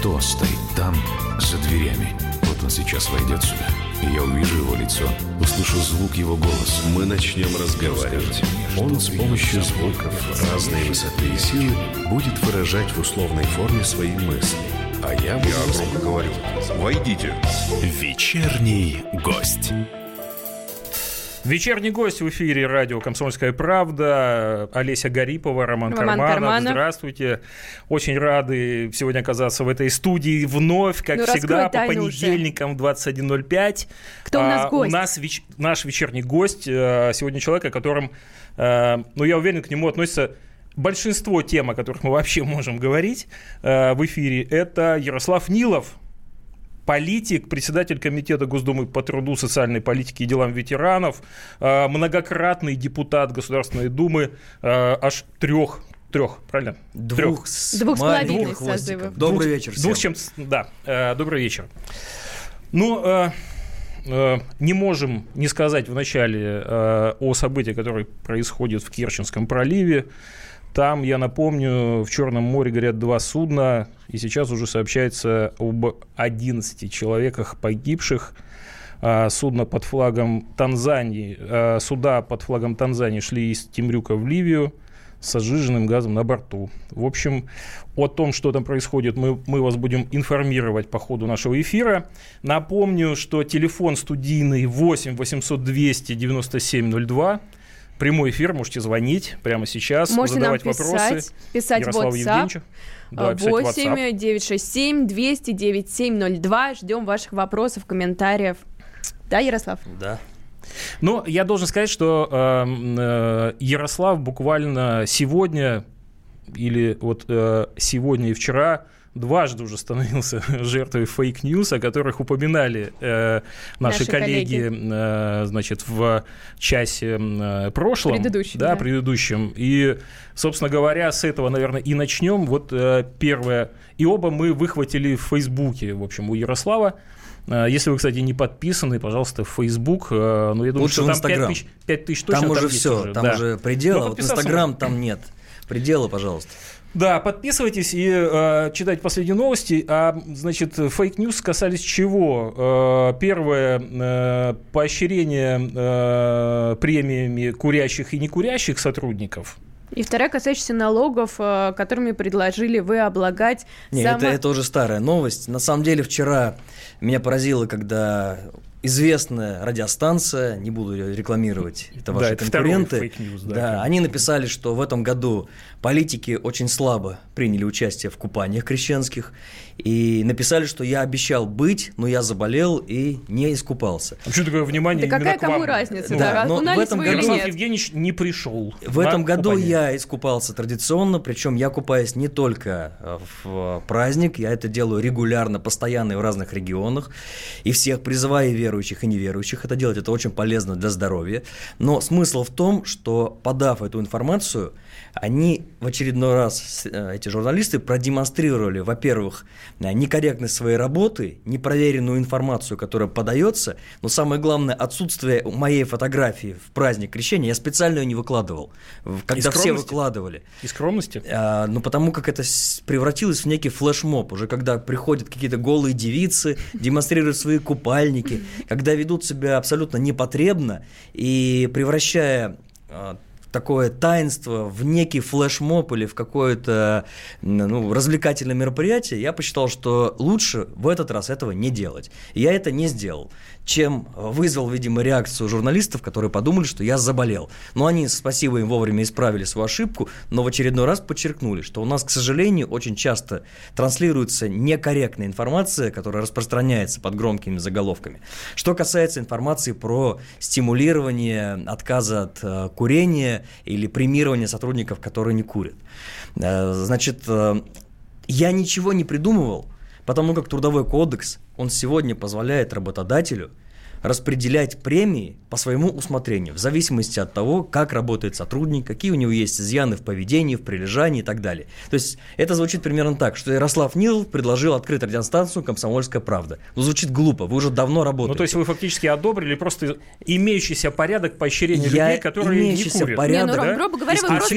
кто стоит там, за дверями. Вот он сейчас войдет сюда, и я увижу его лицо, услышу звук его голоса. Мы начнем разговаривать. Он с помощью звуков разной высоты и силы будет выражать в условной форме свои мысли. А я буду... Я громко говорю. Войдите. Вечерний гость. Вечерний гость в эфире радио «Комсомольская правда». Олеся Гарипова, Роман, Роман Карманов. Карманов. Здравствуйте. Очень рады сегодня оказаться в этой студии вновь, как Ну, всегда, по понедельникам в 21.05. Кто у нас А, гость? У нас веч- наш вечерний гость. э, Сегодня человек, о котором, э, ну, я уверен, к нему относится большинство тем, о которых мы вообще можем говорить э, в эфире. Это Ярослав Нилов, политик, председатель комитета Госдумы по труду, социальной политике и делам ветеранов, э, многократный депутат Государственной Думы, э, аж трех, трех, правильно? Двух, с Двух с половиной хвостиков. созывов. Добрый Двух- вечер всем. Двух чем да, э, добрый вечер. Ну, э, э, не можем не сказать вначале э, о событии, которое происходит в Керченском проливе. Там, я напомню, в Черном море горят два судна, и сейчас уже сообщается об 11 человеках погибших. А, Судно под флагом Танзании, а, суда под флагом Танзании шли из Темрюка в Ливию с сжиженным газом на борту. В общем, о том, что там происходит, мы, мы вас будем информировать по ходу нашего эфира. Напомню, что телефон студийный 8 800 200 97 02. Прямой эфир, можете звонить прямо сейчас, Можете нам задавать вопросы. писать, писать в Ярославу WhatsApp. Евгеньевичу. Да, писать в WhatsApp. 8 967 200 9702. Ждем ваших вопросов, комментариев. Да, Ярослав? Да. Ну, я должен сказать, что э, э, Ярослав буквально сегодня или вот э, сегодня и вчера дважды уже становился жертвой fake news, о которых упоминали э, наши, Наши коллеги, коллеги. э, значит, в часе э, прошлом. Предыдущем, да, да. предыдущем. И, собственно говоря, с этого, наверное, и начнем. Вот э, первое. И оба мы выхватили в Фейсбуке, в общем, у Ярослава. Э, Если вы, кстати, не подписаны, пожалуйста, в Facebook. э, Ну, я думаю, Лучше что там Инстаграм. 5 тысяч, 5 тысяч точно там уже есть все, уже, там да. уже предел, Но а вот Инстаграм там нет. Предела, пожалуйста. Да, подписывайтесь и э, читайте последние новости. А, значит, fake news касались чего? Э, первое, э, поощрение э, премиями курящих и некурящих сотрудников. И вторая, касающаяся налогов, э, которыми предложили вы облагать Не, само- это, это уже старая новость. На самом деле вчера меня поразило, когда известная радиостанция, не буду ее рекламировать, это Да, ваши это второй конкуренты, fake news, да, да, они написали, что в этом году политики очень слабо приняли участие в купаниях крещенских, и написали, что я обещал быть, но я заболел и не искупался. А Почему такое внимание Да какая именно к вам? кому разница? Ну, да, Да, но в этом вы году- Ярослав? Евгеньевич не пришел. В этом году купание. я искупался традиционно, причем я купаюсь не только э, в праздник, я это делаю регулярно, постоянно и в разных регионах, и всех призываю и верующих, и неверующих это делать, это очень полезно для здоровья. Но смысл в том, что подав эту информацию, они в очередной раз, э, эти журналисты, продемонстрировали, во-первых, э, некорректность своей работы, непроверенную информацию, которая подается, но самое главное, отсутствие моей фотографии в праздник крещения, я специально ее не выкладывал, когда все выкладывали. И скромности? А, ну, потому как это превратилось в некий флешмоб, уже когда приходят какие-то голые девицы, демонстрируют свои купальники, когда ведут себя абсолютно непотребно и превращая а, такое таинство в некий флешмоб или в какое-то ну, развлекательное мероприятие, я посчитал, что лучше в этот раз этого не делать. Я это не сделал, чем вызвал, видимо, реакцию журналистов, которые подумали, что я заболел. Но они, спасибо им, вовремя исправили свою ошибку, но в очередной раз подчеркнули, что у нас, к сожалению, очень часто транслируется некорректная информация, которая распространяется под громкими заголовками. Что касается информации про стимулирование отказа от э, курения или премирование сотрудников, которые не курят. Э, значит, э, я ничего не придумывал, потому как трудовой кодекс, он сегодня позволяет работодателю распределять премии по своему усмотрению, в зависимости от того, как работает сотрудник, какие у него есть изъяны в поведении, в прилежании и так далее. То есть это звучит примерно так, что Ярослав Нилов предложил открыть радиостанцию «Комсомольская правда». Ну, звучит глупо, вы уже давно работаете. Ну, то есть вы фактически одобрили просто имеющийся порядок поощрения Я людей, которые не курят. Порядок, не, ну, да? грубо говоря, вы просто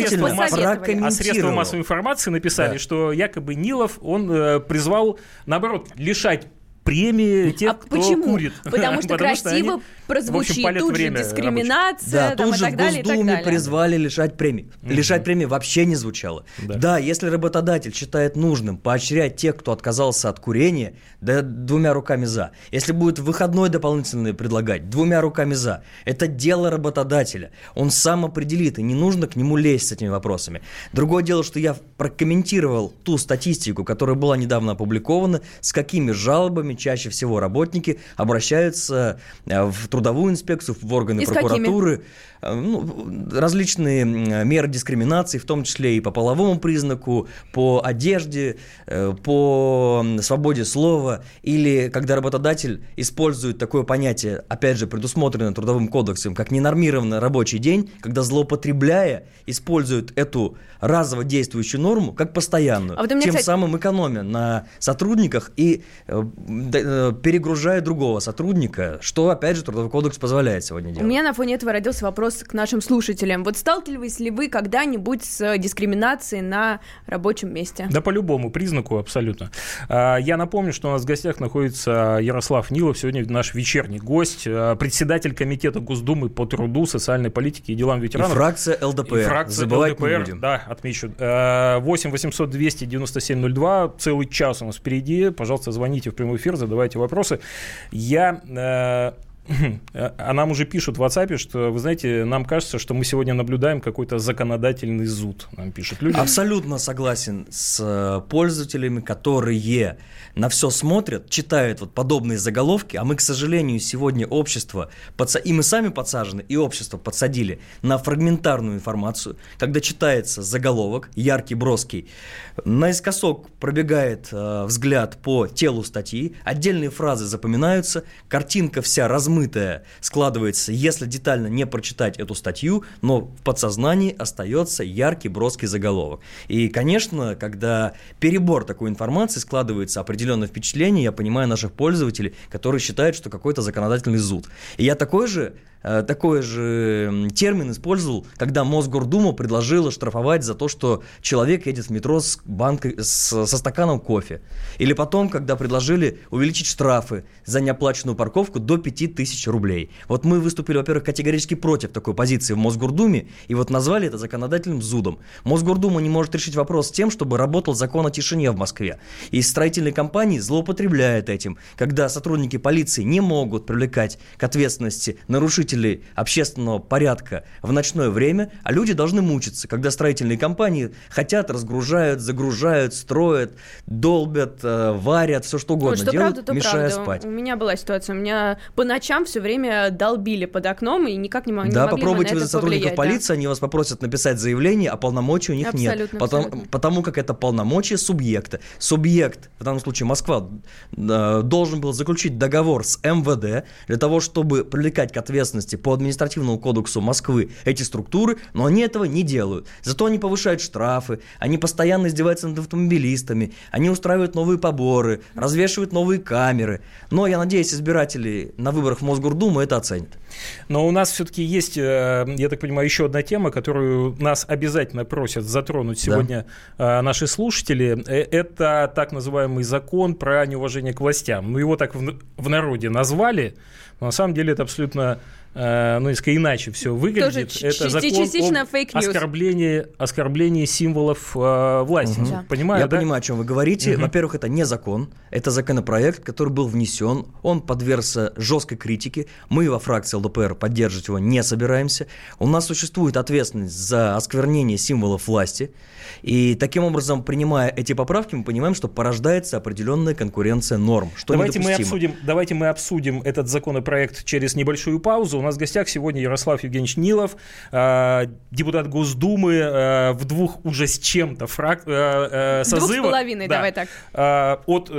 а средства массовой информации написали, да. что якобы Нилов, он э, призвал, наоборот, лишать премии тех, а кто почему? курит. Потому что Потому красиво что прозвучит, общем, тут же дискриминация, да, там, тут и же так в далее, Госдуме призвали лишать премий. Mm-hmm. Лишать премии вообще не звучало. Да. да, если работодатель считает нужным поощрять тех, кто отказался от курения, да двумя руками за. Если будет выходной дополнительный предлагать, двумя руками за. Это дело работодателя. Он сам определит, и не нужно к нему лезть с этими вопросами. Другое дело, что я прокомментировал ту статистику, которая была недавно опубликована, с какими жалобами чаще всего работники обращаются э, в трудовую инспекцию, в органы и прокуратуры. Э, ну, различные меры дискриминации, в том числе и по половому признаку, по одежде, э, по свободе слова, или когда работодатель использует такое понятие, опять же, предусмотренное Трудовым кодексом, как ненормированный рабочий день, когда злоупотребляя, использует эту разово действующую норму как постоянную, а вот тем кстати... самым экономя на сотрудниках и э, перегружая другого сотрудника, что, опять же, Трудовой кодекс позволяет сегодня делать. У меня на фоне этого родился вопрос вопрос к нашим слушателям. Вот сталкивались ли вы когда-нибудь с дискриминацией на рабочем месте? Да, по любому признаку абсолютно. А, я напомню, что у нас в гостях находится Ярослав Нилов, сегодня наш вечерний гость, а, председатель комитета Госдумы по труду, социальной политике и делам ветеранов. И фракция ЛДПР. И фракция Забывать ЛДПР, не будем. Да, отмечу. 8 800 200 97 02, целый час у нас впереди. Пожалуйста, звоните в прямой эфир, задавайте вопросы. Я э, а нам уже пишут в WhatsApp, что, вы знаете, нам кажется, что мы сегодня наблюдаем какой-то законодательный зуд, нам пишут люди. Абсолютно согласен с э, пользователями, которые на все смотрят, читают вот подобные заголовки, а мы, к сожалению, сегодня общество, и мы сами подсажены, и общество подсадили на фрагментарную информацию, когда читается заголовок, яркий, броский, наискосок пробегает э, взгляд по телу статьи, отдельные фразы запоминаются, картинка вся размытая, размытое складывается, если детально не прочитать эту статью, но в подсознании остается яркий, броский заголовок. И, конечно, когда перебор такой информации складывается определенное впечатление, я понимаю наших пользователей, которые считают, что какой-то законодательный зуд. И я такой же Э, такой же термин использовал, когда Мосгордума предложила штрафовать за то, что человек едет в метро с банкой, с, со стаканом кофе. Или потом, когда предложили увеличить штрафы за неоплаченную парковку до 5000 рублей. Вот мы выступили, во-первых, категорически против такой позиции в Мосгордуме, и вот назвали это законодательным зудом. Мосгордума не может решить вопрос с тем, чтобы работал закон о тишине в Москве. И строительные компании злоупотребляют этим, когда сотрудники полиции не могут привлекать к ответственности нарушителей общественного порядка в ночное время, а люди должны мучиться, когда строительные компании хотят, разгружают, загружают, строят, долбят, э, варят, все что угодно вот, что делают, правда, мешая правда. спать. У меня была ситуация, у меня по ночам все время долбили под окном и никак не, не да, могли попробуйте вы сотрудников полиции, да. они вас попросят написать заявление, а полномочий у них абсолютно, нет. Потому, абсолютно. потому как это полномочия субъекта. Субъект, в данном случае Москва, э, должен был заключить договор с МВД для того, чтобы привлекать к ответственности по административному кодексу Москвы эти структуры, но они этого не делают. Зато они повышают штрафы, они постоянно издеваются над автомобилистами, они устраивают новые поборы, развешивают новые камеры. Но я надеюсь, избиратели на выборах в Мосгордуму это оценят. Но у нас все-таки есть, э, я так понимаю, еще одна тема, которую нас обязательно просят затронуть сегодня да. Э, наши слушатели. Э, это так называемый закон про неуважение к властям. Ну, его так в народе назвали, но на самом деле это абсолютно Э, ну, несколько иначе все выглядит. Тоже это закон частично об оскорблении, оскорблении символов э, власти. Угу. Понимаю, Я да? понимаю, о чем вы говорите. Угу. Во-первых, это не закон, это законопроект, который был внесен, он подвергся жесткой критике. Мы во фракции ЛДПР поддерживать его не собираемся. У нас существует ответственность за осквернение символов власти. И таким образом, принимая эти поправки, мы понимаем, что порождается определенная конкуренция норм, что давайте мы обсудим, Давайте мы обсудим этот законопроект через небольшую паузу. У нас в гостях сегодня Ярослав Евгеньевич Нилов, э, депутат Госдумы э, в двух уже с чем-то фрак... Э, созывах. Двух с половиной, да, давай так. От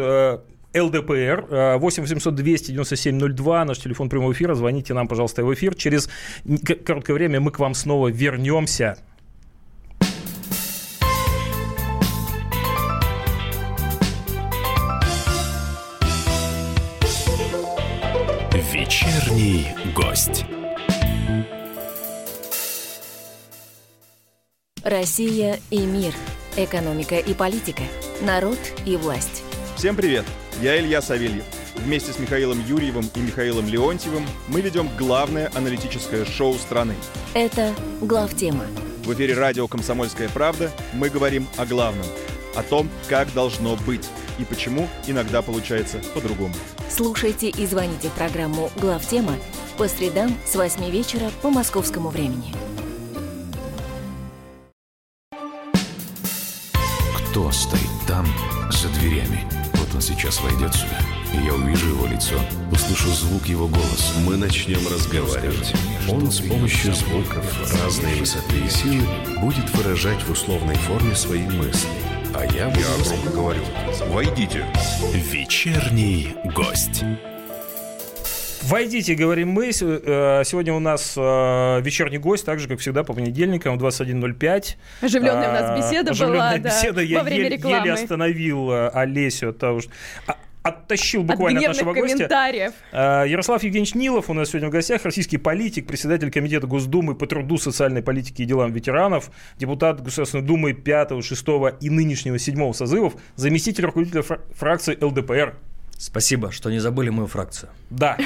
ЛДПР. 8 800 297 02, наш телефон прямого эфира. Звоните нам, пожалуйста, в эфир. Через короткое время мы к вам снова вернемся. Вечерний гость. Россия и мир. Экономика и политика. Народ и власть. Всем привет! Я Илья Савельев. Вместе с Михаилом Юрьевым и Михаилом Леонтьевым мы ведем главное аналитическое шоу страны. Это «Главтема». В эфире радио «Комсомольская правда» мы говорим о главном. О том, как должно быть и почему иногда получается по-другому. Слушайте и звоните в программу «Главтема» по средам с 8 вечера по московскому времени. Кто стоит там, за дверями? Вот он сейчас войдет сюда, и я увижу его лицо, услышу звук его голоса. Мы начнем разговаривать. Он с помощью звуков разной высоты и силы будет выражать в условной форме свои мысли. А я буду... Я громко говорю. Войдите. Вечерний гость. Войдите, говорим мы. Э, сегодня у нас э, вечерний гость, так же, как всегда, по понедельникам в 21.05. Оживленная у нас беседа Оживленная была, беседа. да, Я во время еле, рекламы. еле остановил э, Олесю от того, что... а- Оттащил буквально от, От нашего гостя. Э, Ярослав Евгеньевич Нилов у нас сегодня в гостях, российский политик, председатель Комитета Госдумы по труду, социальной политике и делам ветеранов, депутат Государственной Думы 5, 6 и нынешнего 7 созывов, заместитель руководителя фра- фракции ЛДПР. Спасибо, что не забыли мою фракцию. Да.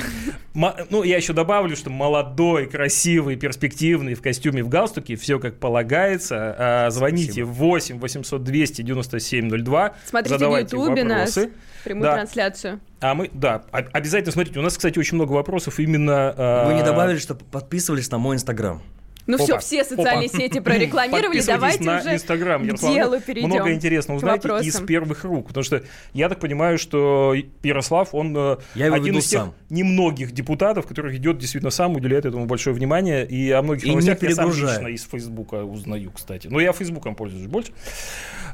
Мо- Ну, я еще добавлю, что молодой, красивый, перспективный, в костюме, в галстуке, все как полагается. А, Звоните 8 800 297 02. Смотрите в Ютубе нас, прямую Да. трансляцию. А мы, да, об- обязательно смотрите. У нас, кстати, очень много вопросов именно... а, Вы не добавили, что подписывались на мой инстаграм. Ну все, Опа, все социальные опа. сети прорекламировали, давайте на уже Инстаграм, к Ярослав. делу перейдем. Много интересно к узнать из первых рук. Потому что я так понимаю, что Ярослав, он э, Я его один из тех сам. немногих депутатов, который ведет действительно сам, уделяет этому большое внимание. И о многих И новостях я сам лично из Фейсбука узнаю, кстати. Но я Фейсбуком пользуюсь больше.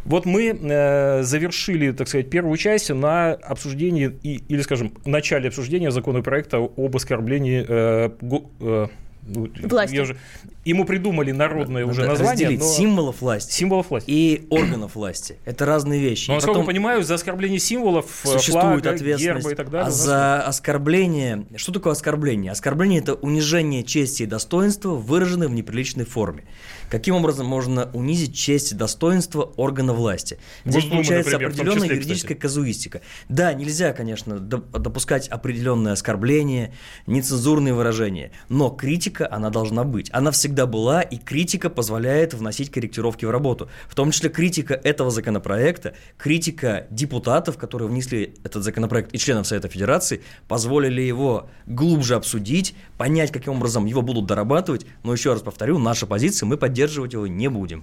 Вот мы э, завершили, так сказать, первую часть на обсуждении, и, или, скажем, начале обсуждения законопроекта об оскорблении э, го- э, Власти. я же- Ему придумали народное уже Надо название, но... символов власти Символов власти. и органов власти. Это разные вещи. Но, И насколько потом я понимаю, за оскорбление символов, э, существует флага, ответственность. герба и так далее. а нас за оскорбление... Что такое оскорбление? Оскорбление – это унижение чести и достоинства, выраженное в неприличной форме. Каким образом можно унизить честь и достоинство органа власти? Здесь Госдумы, получается например, определенная числе, юридическая казуистика. Да, нельзя, конечно, доп- допускать определенные оскорбления, нецензурные выражения, но критика, она должна быть. Она всегда была, и критика позволяет вносить корректировки в работу. В том числе критика этого законопроекта, критика депутатов, которые внесли этот законопроект, и членов Совета Федерации, позволили его глубже обсудить, понять, каким образом его будут дорабатывать. Но еще раз повторю, наша позиция, мы поддерживать его не будем.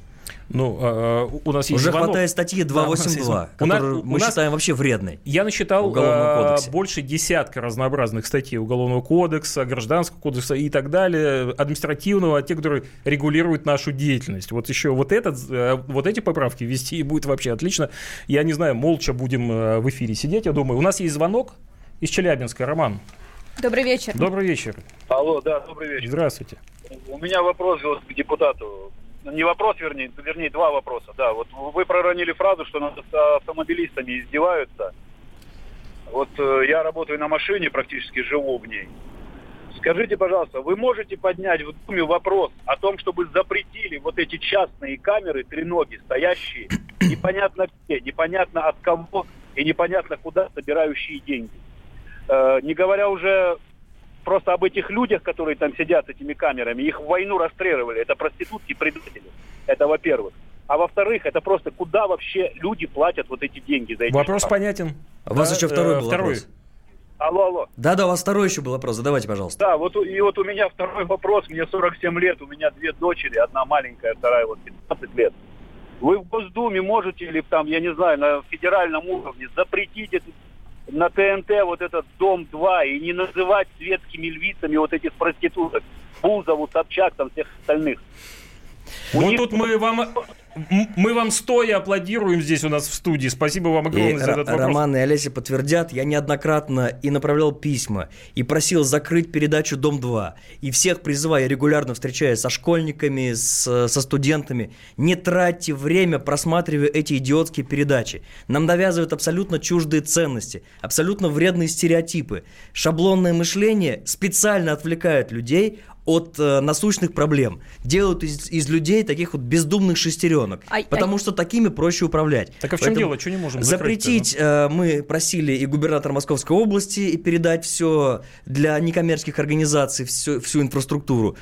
Ну, э, у нас есть Уже звонок. хватает статьи Да, у нас есть 282, звонок. У которую нас- мы у нас- считаем вообще вредной. Я насчитал э, кодексе. больше десятка разнообразных статей Уголовного кодекса, Гражданского кодекса и так далее, административного, те, которые регулируют нашу деятельность. Вот еще вот, этот, э, вот эти поправки ввести и будет вообще отлично. Я не знаю, молча будем э, в эфире сидеть, я думаю. У нас есть звонок из Челябинска. Роман, Добрый вечер. добрый вечер. Алло, да, добрый вечер. Здравствуйте. У меня вопрос вот к депутату. Не вопрос, вернее, вернее, два вопроса. Да, вот вы проронили фразу, что над автомобилистами издеваются. Вот э, я работаю на машине, практически живу в ней. Скажите, пожалуйста, вы можете поднять в Думе вопрос о том, чтобы запретили вот эти частные камеры, треноги, стоящие, непонятно где, непонятно от кого и непонятно куда собирающие деньги. Э, не говоря уже просто об этих людях, которые там сидят с этими камерами, их в войну расстреливали. Это проститутки, предатели. Это во-первых. А во-вторых, это просто куда вообще люди платят вот эти деньги за эти Вопрос штрафы? понятен. А у вас Да, еще второй э, был второй. вопрос. Алло, алло. Да-да, у вас второй еще был вопрос. Задавайте, пожалуйста. Да, вот и вот у меня второй вопрос. Мне 47 лет, у меня две дочери, одна маленькая, вторая вот 15 лет. Вы в Госдуме можете или там, я не знаю, на федеральном уровне запретить это- на ТНТ вот этот Дом-2 и не называть светскими львицами вот этих проституток? Бузову, Собчак, там всех остальных. Вот них- тут мы вам Мы вам стоя аплодируем здесь у нас в студии. Спасибо вам огромное и за этот вопрос. Роман и Олеся подтвердят, я неоднократно и направлял письма, и просил закрыть передачу «Дом-2». И всех призываю, я регулярно встречаюсь со школьниками, с, со студентами, не тратьте время, просматривая эти идиотские передачи. Нам навязывают абсолютно чуждые ценности, абсолютно вредные стереотипы. Шаблонное мышление специально отвлекает людей от э, насущных проблем. Делают из, из людей таких вот бездумных шестеренок. А- потому а- что такими проще управлять. Так а в чем Поэтому дело? Что не можем Запретить э, мы просили и губернатора Московской области и передать все для некоммерческих организаций, всю, всю инфраструктуру.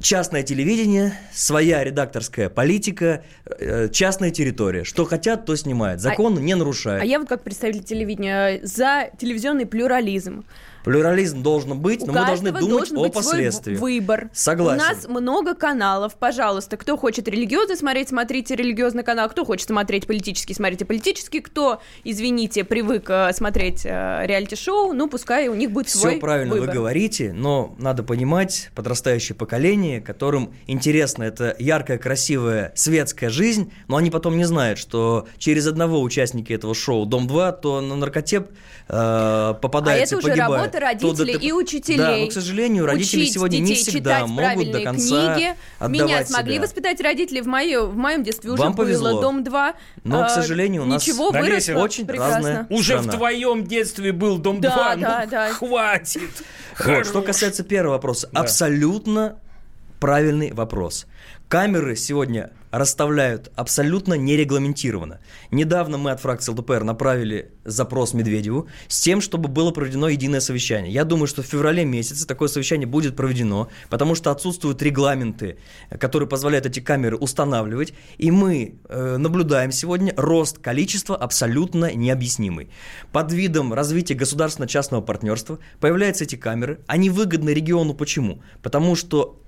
Частное телевидение, своя редакторская политика, э, частная территория. Что хотят, то снимают. Закон не нарушает. А я вот как представитель телевидения за телевизионный плюрализм. Плюрализм должен быть, У но мы должны думать о последствиях. выбор. Согласен. У нас много каналов, пожалуйста. Кто хочет религиозный смотреть, смотрите религиозный канал. Кто хочет смотреть политический, смотрите политический. Кто, извините, привык э, смотреть э, реалити-шоу, ну пускай у них будет свой Все правильно выбор. вы говорите, но надо понимать подрастающее поколение, которым интересна эта яркая, красивая, светская жизнь, но они потом не знают, что через одного участника этого шоу «Дом-2», то на наркоте э, попадается А это уже погибает. Работа То родителей и учителей. Да, но, к сожалению, родители Учить сегодня не детей всегда могут до правильные конца книги. отдавать Меня смогли себя. воспитать родители в, мое, в моем детстве уже Вам повезло. было Дом-2. Но, к А, сожалению, у нас ничего выросло очень прекрасно. Уже страна. в твоем детстве был Дом Да, 2. да, ну, да. хватит. Вот, что касается первого вопроса, абсолютно правильный вопрос. Камеры сегодня расставляют абсолютно нерегламентированно. Недавно мы от фракции ЛДПР направили запрос Медведеву с тем, чтобы было проведено единое совещание. Я думаю, что в феврале месяце такое совещание будет проведено, потому что отсутствуют регламенты, которые позволяют эти камеры устанавливать, и мы э, наблюдаем сегодня рост количества абсолютно необъяснимый. Под видом развития государственно-частного партнерства появляются эти камеры. Они выгодны региону почему? Потому что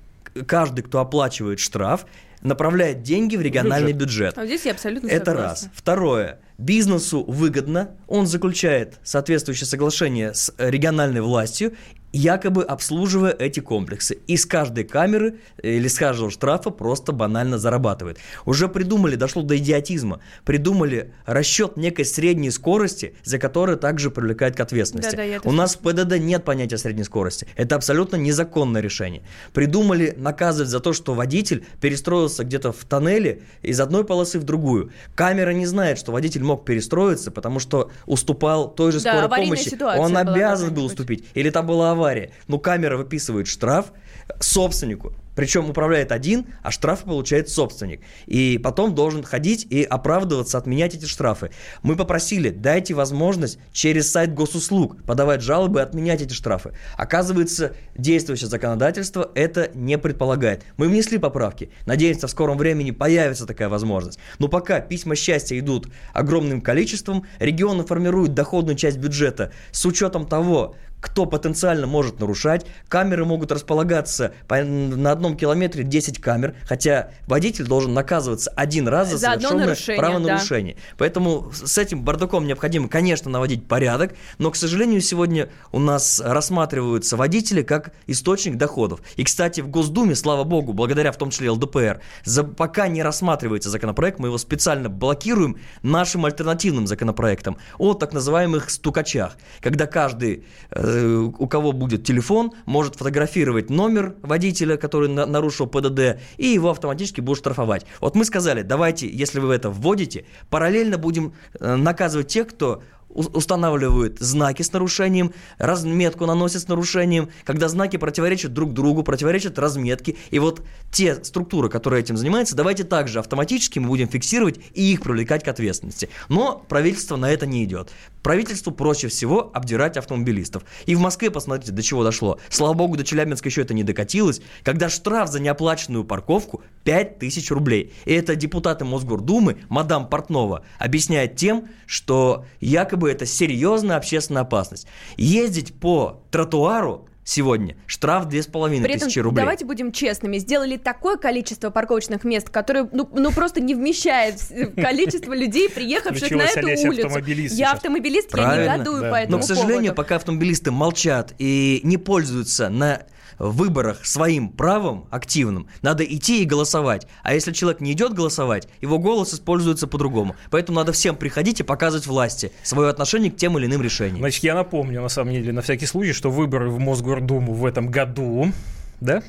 каждый, кто оплачивает штраф, направляет деньги в региональный бюджет. А здесь я абсолютно Это согласна. раз. Второе. Бизнесу выгодно, он заключает соответствующее соглашение с э, региональной властью, якобы обслуживая эти комплексы. И с каждой камеры или с каждого штрафа просто банально зарабатывает. Уже придумали, дошло до идиотизма, придумали расчет некой средней скорости, за которую также привлекают к ответственности. Да-да, я это У нас в ПДД нет понятия средней скорости. Это абсолютно незаконное решение. Придумали наказывать за то, что водитель перестроился где-то в тоннеле из одной полосы в другую. Камера не знает, что водитель мог перестроиться, потому что уступал той же Да, скорой помощи. Он была обязан был какая-нибудь. уступить. Или там была авария. Но камера выписывает штраф собственнику. Причем управляет один, а штрафы получает собственник. И потом должен ходить и оправдываться, отменять эти штрафы. Мы попросили, дайте возможность через сайт госуслуг подавать жалобы и отменять эти штрафы. Оказывается, действующее законодательство это не предполагает. Мы внесли поправки. Надеемся, в скором времени появится такая возможность. Но пока письма счастья идут огромным количеством, регионы формируют доходную часть бюджета с учетом того, кто потенциально может нарушать. Камеры могут располагаться по- на одном километре 10 камер, хотя водитель должен наказываться один раз за, За совершенное нарушение, правонарушение. Поэтому с с этим бардаком необходимо, конечно, наводить порядок, но, к сожалению, сегодня у нас рассматриваются водители как источник доходов. И, кстати, в Госдуме, слава богу, благодаря в том числе ЛДПР, за, пока не рассматривается законопроект, мы его специально блокируем нашим альтернативным законопроектом о так называемых стукачах, когда каждый, э, у кого будет телефон, может фотографировать номер водителя, который на- нарушил ПДД, и его автоматически будут штрафовать. Вот мы сказали, давайте, если вы это вводите, параллельно будем э, наказывать тех, кто устанавливают знаки с нарушением, разметку наносят с нарушением, когда знаки противоречат друг другу, противоречат разметке. И вот те структуры, которые этим занимаются, давайте также автоматически мы будем фиксировать и их привлекать к ответственности. Но правительство на это не идет. Правительству проще всего обдирать автомобилистов. И в Москве, посмотрите, до чего дошло. Слава богу, до Челябинска еще это не докатилось, когда штраф за неоплаченную парковку 5000 рублей. И это депутаты Мосгордумы, мадам Портнова, объясняет тем, что якобы это серьезная общественная опасность. Ездить по тротуару сегодня штраф 2500 При этом, рублей. давайте будем честными, сделали такое количество парковочных мест, которое ну, ну, просто не вмещает количество людей, приехавших на эту Олеся улицу. автомобилист Я сейчас. автомобилист, я Правильно, негодую да. по этому Но, к сожалению, поводу. пока автомобилисты молчат и не пользуются на в выборах своим правом активным, надо идти и голосовать. А если человек не идет голосовать, его голос используется по-другому. Поэтому надо всем приходить и показывать власти свое отношение к тем или иным решениям. Значит, я напомню, на самом деле, на всякий случай, что выборы в Мосгордуму в этом году, да?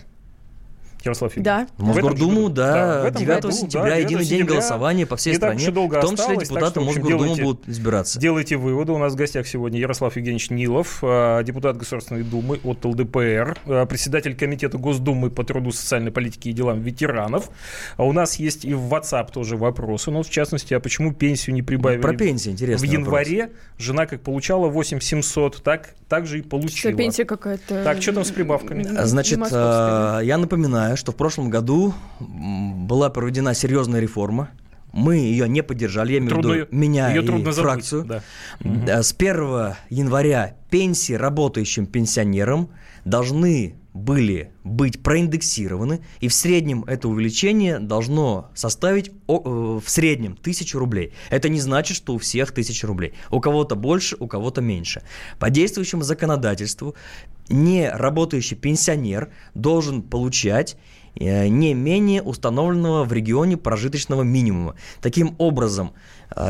Ярослав Да. В Мосгордуму, да, в этом 9 году, сентября, да, 9 единый день сентября. голосования по всей стране. долго в том числе осталось, так депутаты что, в общем, Мосгордумы делайте- будут избираться. Делайте выводы. У нас в гостях сегодня Ярослав Евгеньевич Нилов, э, депутат Государственной Думы от ЛДПР, э, председатель Комитета Госдумы по труду, социальной политике и делам ветеранов. А у нас есть и в WhatsApp тоже вопросы. Ну, в частности, а почему пенсию не прибавили? Про пенсии В интересно. январе жена как получала 8700, так, так же и Что, получила. пенсия какая-то... Так, что там с прибавками? Значит, э, я напоминаю, что в прошлом году была проведена серьезная реформа. Мы ее не поддержали, я имею в виду меня ее и трудно забыть, фракцию. да. Да, С 1 января пенсии работающим пенсионерам должны были быть проиндексированы, и в среднем это увеличение должно составить о- э, в среднем тысячу рублей. Это не значит, что у всех тысяча рублей. У кого-то больше, у кого-то меньше. По действующему законодательству не работающий пенсионер должен получать э, не менее установленного в регионе прожиточного минимума. Таким образом,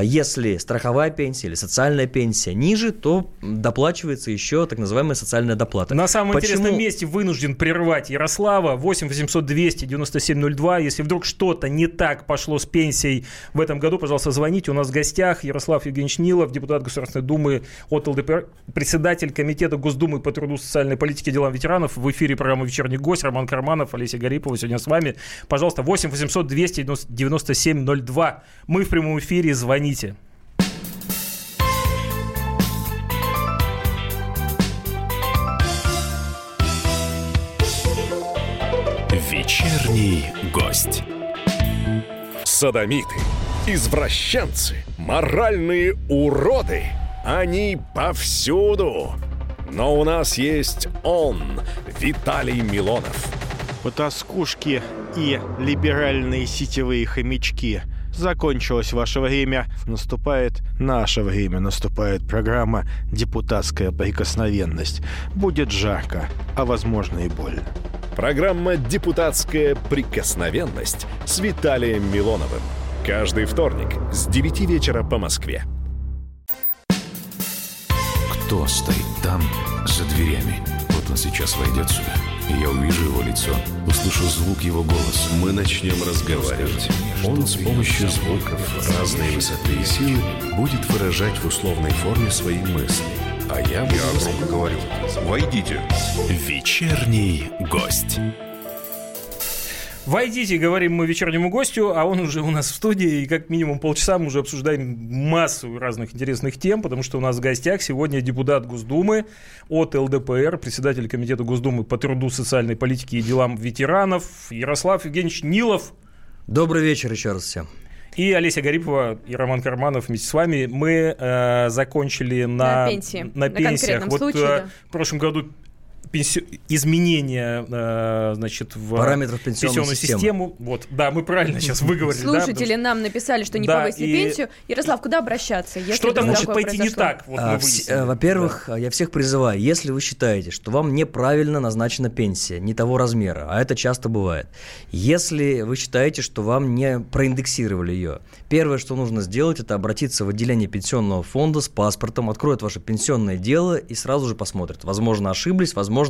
если страховая пенсия или социальная пенсия ниже, то доплачивается еще так называемая социальная доплата. На самом Почему? интересном месте вынужден прервать Ярослава. 8 800 200 9702. Если вдруг что-то не так пошло с пенсией в этом году, пожалуйста, звоните. У нас в гостях Ярослав Евгеньевич Нилов, депутат Государственной Думы от ЛДПР, председатель Комитета Госдумы по труду, социальной политике и делам ветеранов. В эфире программы «Вечерний гость» Роман Карманов, Олеся Гарипова сегодня с вами. Пожалуйста, 8 800 200 97 02. Мы в прямом эфире, звоните. Вечерний гость. Садомиты, извращенцы, моральные уроды. Они повсюду. Но у нас есть он, Виталий Милонов. Потаскушки и либеральные сетевые хомячки. Закончилось ваше время, наступает наше время, наступает программа «Депутатская прикосновенность». Будет жарко, а возможно и больно. Программа «Депутатская прикосновенность» с Виталием Милоновым. Каждый вторник с 9 вечера по Москве. Кто стоит там, за дверями? Вот он сейчас войдет сюда. Я увижу его лицо, услышу звук его голоса. Мы начнем разговаривать. Он с помощью звуков разной высоты и силы будет выражать в условной форме свои мысли. А я буду... Я громко говорю. Войдите. Вечерний гость. Войдите, говорим мы вечернему гостю, а он уже у нас в студии, и как минимум полчаса мы уже обсуждаем массу разных интересных тем, потому что у нас в гостях сегодня депутат Госдумы от ЛДПР, председатель Комитета Госдумы по труду, социальной политике и делам ветеранов Ярослав Евгеньевич Нилов Добрый вечер еще раз всем. и Олеся Гарипова и Роман Карманов вместе с вами. Мы э, закончили на, На пенсии, на на пенсиях. конкретном вот случае, э, да. в прошлом году пенси- изменения э, значит, в Параметров пенсионной пенсионную системы. систему. Вот, да, мы правильно сейчас выговорили. да, Слушатели нам написали, что не Да, повысили и- пенсию. Ярослав, куда обращаться? Что-то может пойти не так. Вот А, э, Во-первых, я всех призываю, если вы считаете, что вам неправильно назначена пенсия, не того размера, а это часто бывает, если вы считаете, что вам не проиндексировали ее, первое, что нужно сделать, это обратиться в отделение пенсионного фонда с паспортом, откроют ваше пенсионное дело и сразу же посмотрят. Возможно, ошиблись, возможно,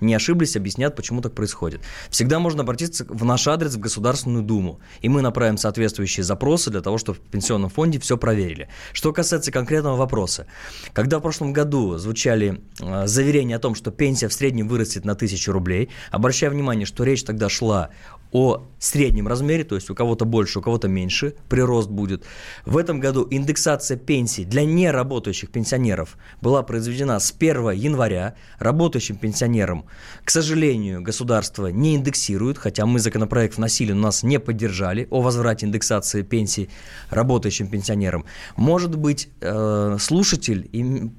не ошиблись, объяснят, почему так происходит. Всегда можно обратиться в наш адрес в Государственную Думу, и мы направим соответствующие запросы для того, чтобы в пенсионном фонде все проверили. Что касается конкретного вопроса, когда в прошлом году звучали э, заверения о том, что пенсия в среднем вырастет на 1000 рублей, обращаю внимание, что речь тогда шла о среднем размере, то есть у кого-то больше, у кого-то меньше, прирост будет. В этом году индексация пенсий для неработающих пенсионеров была произведена с 1 января. Работающим пенсионерам, к сожалению, государство не индексирует, хотя мы законопроект вносили, но нас не поддержали о возврате индексации пенсий работающим пенсионерам. Может быть, э, слушатель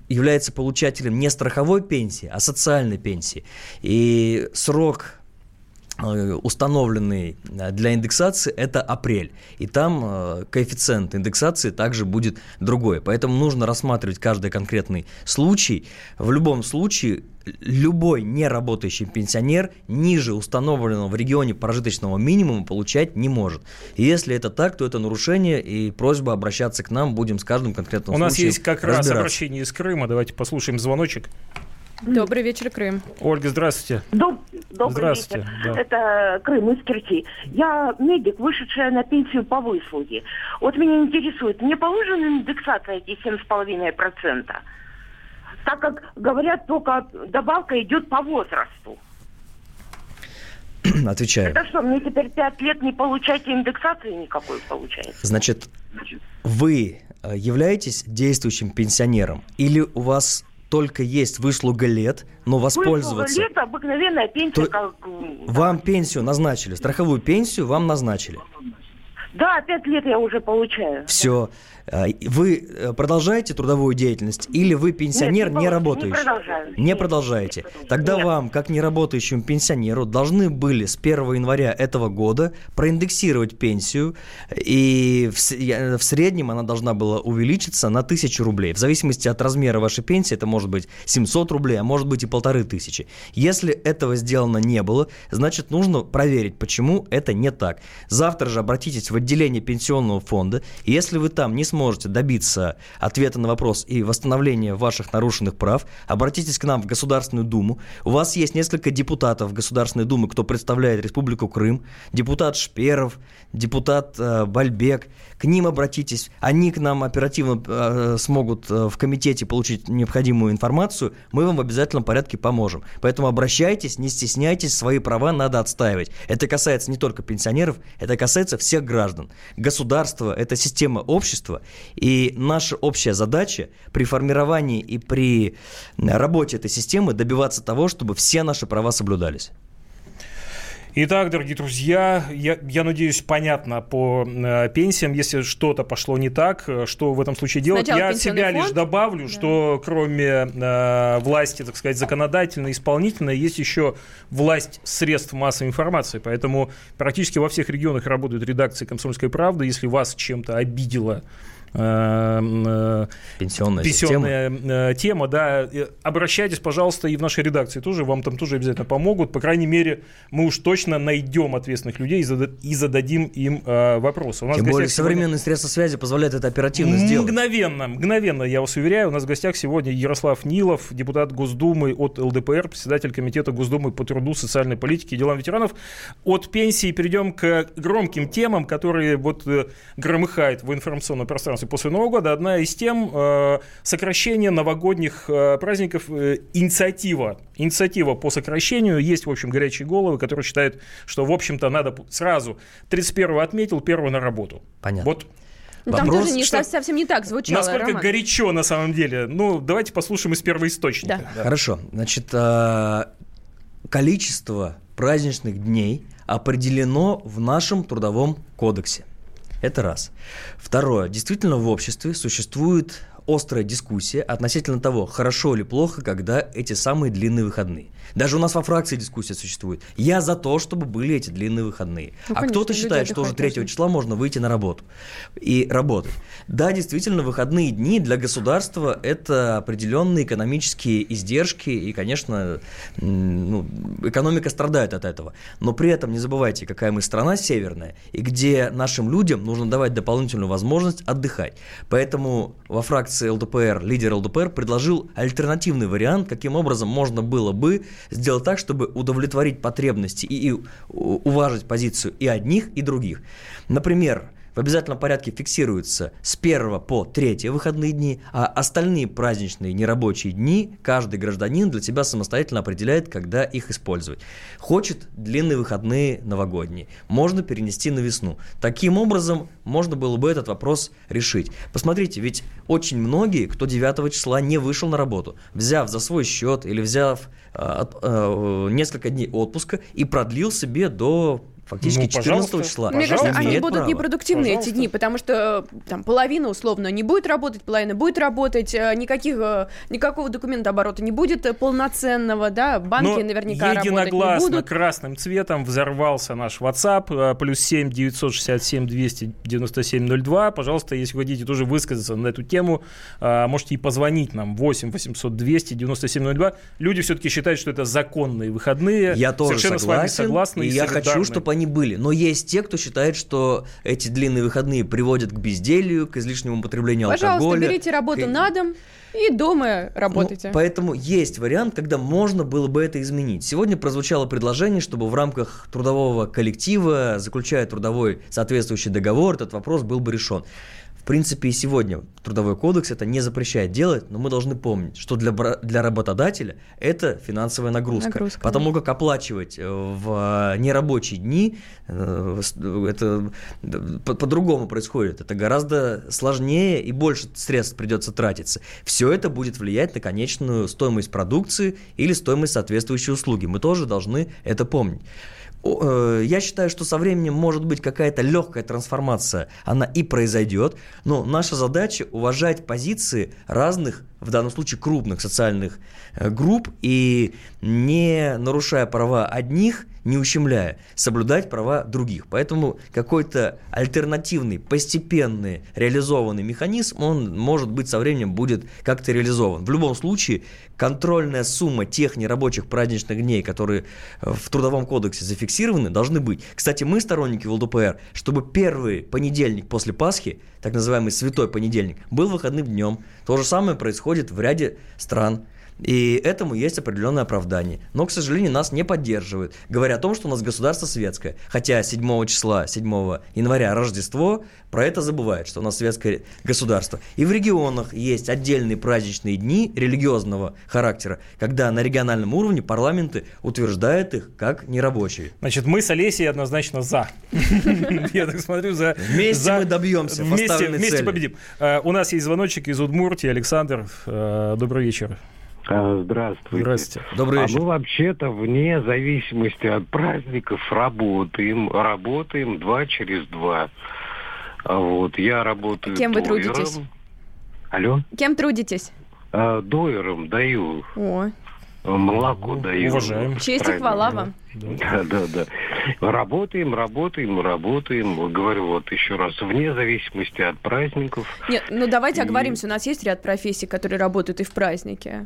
является получателем не страховой пенсии, а социальной пенсии. И срок установленный э, для индексации это апрель. И там э, коэффициент индексации также будет другой. Поэтому нужно рассматривать каждый конкретный случай. В любом случае любой неработающий пенсионер ниже установленного в регионе прожиточного минимума получать не может. И если это так, то это нарушение, и просьба обращаться к нам, будем с каждым конкретным У случаем нас есть как раз обращение из Крыма, давайте послушаем звоночек. Добрый вечер, Крым. Ольга, здравствуйте. Доб- добрый здравствуйте. вечер. Да. Это Крым из Керчи. Я медик, вышедшая на пенсию по выслуге. Вот меня интересует, мне положена индексация эти 7,5%? Так как, говорят, только добавка идет по возрасту. Отвечаю. Это что, мне теперь 5 лет не получаете индексации никакой получается? Значит, вы э, являетесь действующим пенсионером или у вас только есть выслуга лет, но воспользоваться... Выслуга лет, обыкновенная пенсия, То- как... Вам пенсию назначили, страховую пенсию вам назначили. Да, 5 лет я уже получаю. Все. Вы э, продолжаете трудовую деятельность или вы пенсионер Нет, не не работающий? не продолжаю. Не продолжаете. Тогда Нет. вам, как неработающему пенсионеру, должны были с 1 января этого года проиндексировать пенсию, и в, в среднем она должна была увеличиться на 1000 рублей. В зависимости от размера вашей пенсии, это может быть 700 рублей, а может быть и полторы тысячи. Если этого сделано не было, значит нужно проверить, почему это не так. Завтра же обратитесь в отделение пенсионного фонда, и если вы там не сможете добиться ответа на вопрос и восстановления ваших нарушенных прав, обратитесь к нам в Государственную Думу. У вас есть несколько депутатов Государственной Думы, кто представляет Республику Крым. Депутат Шперов, депутат э, Бальбек. К ним обратитесь. Они к нам оперативно э, смогут э, в комитете получить необходимую информацию. Мы вам в обязательном порядке поможем. Поэтому обращайтесь, не стесняйтесь, свои права надо отстаивать. Это касается не только пенсионеров, это касается всех граждан. Государство – это система общества, и наша общая задача при формировании и при работе этой системы добиваться того, чтобы все наши права соблюдались. Итак, дорогие друзья, я, я надеюсь, понятно по э, пенсиям. Если что-то пошло не так, э, что в этом случае делать? Сначала я от себя лишь фонд. добавлю, что кроме э, власти, так сказать, законодательной, исполнительной, есть еще власть средств массовой информации. Поэтому практически во всех регионах работают редакции «Комсомольской правды». Если вас чем-то обидела э, э, Пенсионная, пенсионная э, тема, да, обращайтесь, пожалуйста, и в нашей редакции тоже, вам там тоже обязательно помогут. По крайней мере, мы уж точно найдем ответственных людей и, зада- и зададим им э, вопросы. У нас Тем более сегодня- современные средства связи позволяют это оперативно сделать. Мгновенно, мгновенно, я вас уверяю. У нас в гостях сегодня Ярослав Нилов, депутат Госдумы от ЛДПР, председатель Комитета Госдумы по труду, социальной политике и делам ветеранов. От пенсии перейдем к громким темам, которые вот громыхают в информационном пространстве после Нового года. Одна из тем э, сокращение новогодних э, праздников, э, инициатива. Инициатива по сокращению. Есть, в общем, горячие головы, которые считают, что, в общем-то, надо сразу 31 отметил, 1 на работу. Понятно. Вот Ну, там Вопрос, тоже не, что- совсем не так звучало, Насколько Роман. горячо на самом деле? Ну, давайте послушаем из первоисточника. Да. Хорошо. Значит, э, количество праздничных дней определено в нашем трудовом кодексе. Это раз. Второе. Действительно, в обществе существует острая дискуссия относительно того, хорошо или плохо, когда эти самые длинные выходные. Даже у нас во фракции дискуссия существует. Я за то, чтобы были эти длинные выходные. Ну, а конечно, кто-то считает, что уже отдыхать 3 должны. числа можно выйти на работу и работать. Да, действительно, выходные дни для государства – это определенные экономические издержки, и, конечно, ну, экономика страдает от этого. Но при этом не забывайте, какая мы страна северная, и где нашим людям нужно давать дополнительную возможность отдыхать. Поэтому во фракции ЛДПР, лидер ЛДПР предложил альтернативный вариант, каким образом можно было бы сделать так, чтобы удовлетворить потребности и, и уважить позицию и одних, и других. Например, в обязательном порядке фиксируется с 1 по 3 выходные дни, а остальные праздничные нерабочие дни каждый гражданин для себя самостоятельно определяет, когда их использовать. Хочет длинные выходные новогодние, можно перенести на весну. Таким образом, можно было бы этот вопрос решить. Посмотрите, ведь очень многие, кто 9 числа не вышел на работу, взяв за свой счет или взяв э, э, несколько дней отпуска и продлил себе до фактически Ну, 14 пожалуйста. числа. Мне кажется, имеет они будут непродуктивны эти Пожалуйста. дни, потому что там половина условно не будет работать, половина будет работать, э, никаких, э, никакого документа оборота не будет э, полноценного, да, банки Но наверняка работать не единогласно будут. красным цветом взорвался наш WhatsApp, плюс 7 967 297 02. Пожалуйста, если хотите тоже высказаться на эту тему, можете и позвонить нам 8 800 200 97 02. Люди все-таки считают, что это законные выходные. Я тоже Совершенно согласен, с вами согласны. и я хочу, чтобы они были. Но есть те, кто считает, что эти длинные выходные приводят к безделью, к излишнему употреблению Пожалуйста, алкоголя. берите работу к- на дом и дома Ну, работайте. поэтому есть вариант, когда можно было бы это изменить. Сегодня прозвучало предложение, чтобы в рамках трудового коллектива, заключая трудовой соответствующий договор, этот вопрос был бы решен. В принципе, и сегодня Трудовой кодекс это не запрещает делать, но мы должны помнить, что для, для работодателя это финансовая нагрузка. Нагрузка, потому как оплачивать э, в нерабочие дни, э, это э, по- по-другому происходит. Это гораздо сложнее и больше средств придется тратиться. Все это будет влиять на конечную стоимость продукции или стоимость соответствующей услуги. Мы тоже должны это помнить. Э, Я считаю, что со временем может быть какая-то легкая трансформация, она и произойдет, но наша задача уважать позиции разных, в данном случае крупных социальных э, групп и не нарушая права одних, не ущемляя, соблюдать права других. Поэтому какой-то альтернативный, постепенный, реализованный механизм, он, может быть, со временем будет как-то реализован. В любом случае, контрольная сумма тех нерабочих праздничных дней, которые э, в Трудовом кодексе зафиксированы, должны быть. Кстати, мы сторонники в ЛДПР, чтобы первый понедельник после Пасхи, так называемый святой понедельник, был выходным днем. То же самое происходит в ряде стран. И этому есть определенное оправдание. Но, к сожалению, нас не поддерживают, говоря о том, что у нас государство светское. Хотя 7 числа, 7 января Рождество, про это забывают, что у нас светское государство. И в регионах есть отдельные праздничные дни религиозного характера, когда на региональном уровне парламенты утверждают их как нерабочие. Значит, мы с Олесей однозначно за. Я так смотрю, за... Вместе мы добьемся Вместе, победим. Э, У нас есть звоночек из Удмуртии. Александр, э, добрый вечер. А, Здравствуйте. Здравствуйте. Добрый А вечер. мы вообще-то вне зависимости от праздников работаем. Работаем два через два. А Вот, я работаю Кем вы дойером. трудитесь? Алло? Кем трудитесь? А, дойером даю, О, молоко даю. Уважаем. честь и хвала вам. Да, да, да. Работаем, работаем, работаем. Говорю вот еще раз, вне зависимости от праздников. Нет, ну давайте И- оговоримся, у нас есть ряд профессий, которые работают и в праздники.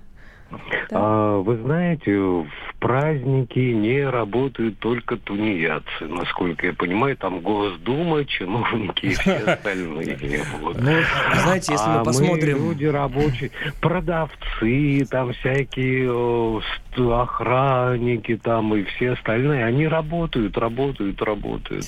Да. А, вы знаете, в праздники не работают только тунеядцы. Насколько я понимаю, там Госдума, чиновники и все остальные. Ну, знаете, если А мы посмотрим... люди рабочие, продавцы, там всякие э, охранники там и все остальные, они работают, работают, работают.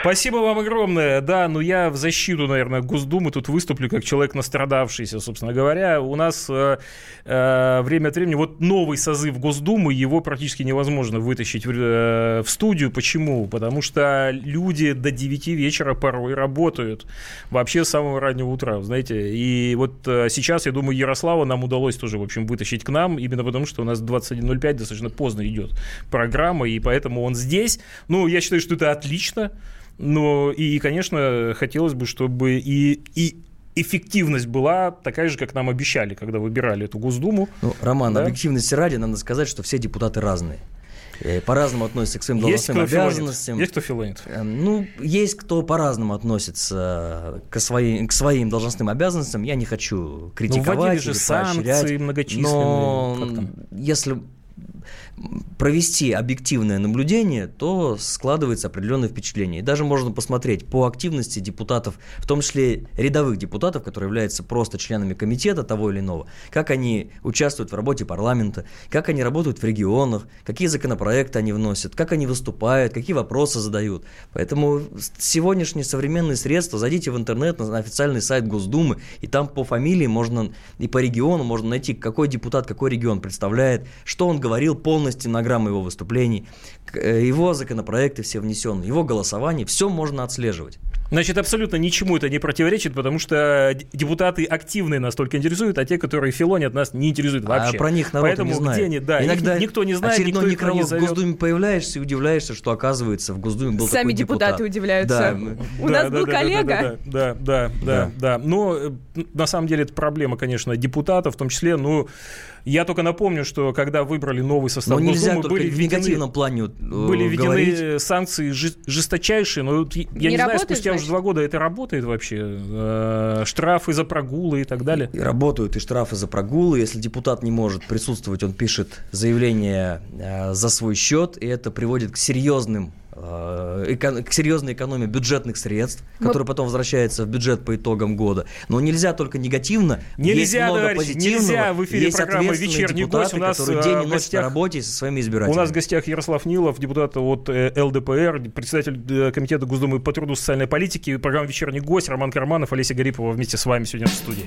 Спасибо вам огромное. Да, ну я в защиту, наверное, Госдумы тут выступлю как человек настрадавшийся, собственно говоря. У нас э, э, время от времени, вот новый созыв Госдумы, его практически невозможно вытащить в, э, в студию. Почему? Потому что люди до 9 вечера порой работают. Вообще с самого раннего утра, знаете. И вот э, сейчас, я думаю, Ярослава нам удалось тоже, в общем, вытащить к нам, именно потому что у нас 21.05 достаточно поздно идет программа, и поэтому он здесь. Ну, я считаю, что это отлично. Но и, конечно, хотелось бы, чтобы и, и эффективность была такая же, как нам обещали, когда выбирали эту Госдуму. Ну, Роман, Да. объективности ради надо сказать, что все депутаты разные. Э, По-разному относятся к своим Есть должностным филонит? обязанностям. Есть кто филонит? Эм, Ну, есть кто по-разному относится к своим, к своим должностным обязанностям. Я не хочу критиковать вводили же санкции поощрять, многочисленные. Но если провести объективное наблюдение, то складывается определенное впечатление. И даже можно посмотреть по активности депутатов, в том числе рядовых депутатов, которые являются просто членами комитета того или иного, как они участвуют в работе парламента, как они работают в регионах, какие законопроекты они вносят, как они выступают, какие вопросы задают. Поэтому сегодняшние современные средства, зайдите в интернет на официальный сайт Госдумы, и там по фамилии можно, и по региону можно найти, какой депутат, какой регион представляет, что он говорил, полная стенограмма его выступлений, э, его законопроекты все внесенные, его голосование, все можно отслеживать. Значит, абсолютно ничему это не противоречит, потому что депутаты активные настолько интересуют, а те, которые филонят, нас не интересуют вообще. А про них народ Поэтому не знает. где они, да, Иногда их никто не знает, никто их не некролог в зовет. Госдуме появляешься и удивляешься, что, оказывается, в Госдуме был Сами такой депутат. депутаты удивляются. Да, У Да, нас да, был да, да, коллега. Да, да, да, да, да. Но э, на самом деле это проблема, конечно, депутатов, в том числе, ну, я только напомню, что когда выбрали новый состав Но нельзя Госдумы, были в введены, негативном плане э, были введены говорить. санкции жесточайшие, но вот я Не не, знаю, спустя уже значит? два года это работает вообще. Э, Штрафы за прогулы и так далее. И работают и штрафы за прогулы. Если депутат не может присутствовать, он пишет заявление э, за свой счет, и это приводит к серьезным эко- к серьезной экономии бюджетных средств, Мы- которые потом возвращаются в бюджет по итогам года. Но нельзя только негативно. есть Нельзя, много товарищи, позитивного, нельзя в эфире есть программы «Вечерний гость». У нас, которые э, день и ночь на гостях- работе со своими У избирателями. нас в гостях Ярослав Нилов, депутат от э, ЛДПР, председатель э, Комитета Госдумы по труду и социальной политике, программа «Вечерний гость», Роман Карманов, Олеся Гарипова вместе с вами сегодня в студии.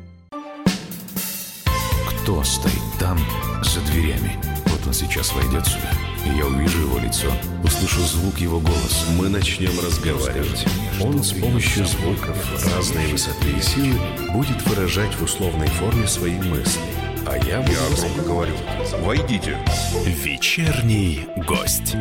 Кто стоит там, за дверями? Вот он сейчас войдет сюда, и я увижу его лицо, услышу звук его голоса. Мы начнем разговаривать. Он с помощью звуков разной высоты и силы будет выражать в условной форме свои мысли. А я буду... громко говорю. Войдите. Вечерний гость.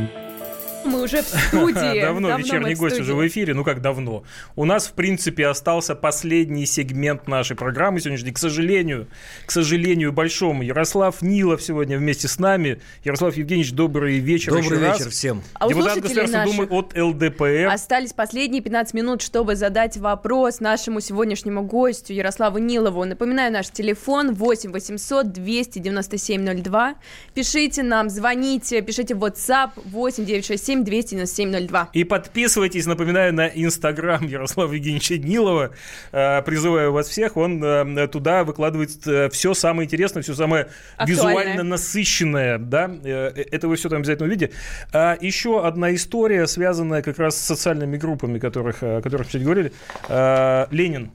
Мы уже в студии. Давно мы вечерний гость студии. уже в эфире. Ну как давно? У нас, в принципе, остался последний сегмент нашей программы сегодняшней. К сожалению, к сожалению большому, Ярослав Нилов сегодня вместе с нами. Ярослав Евгеньевич, добрый вечер. Добрый еще раз. вечер всем. А у Депутат Государственной Думы от ЛДПР. Остались последние 15 минут, чтобы задать вопрос нашему сегодняшнему гостю Ярославу Нилову. Напоминаю, наш телефон 8 800 297 02. Пишите нам, звоните, пишите в WhatsApp 8 967 297 02. И подписывайтесь, напоминаю, на Инстаграм Ярослава Евгеньевича Нилова. Э, Призываю вас всех. Он э, туда выкладывает все самое интересное, все самое визуально насыщенное. Да? Э, Это вы все там обязательно увидите. А еще одна история, связанная как раз с социальными группами, которых, о которых мы сегодня говорили. Э, Ленин.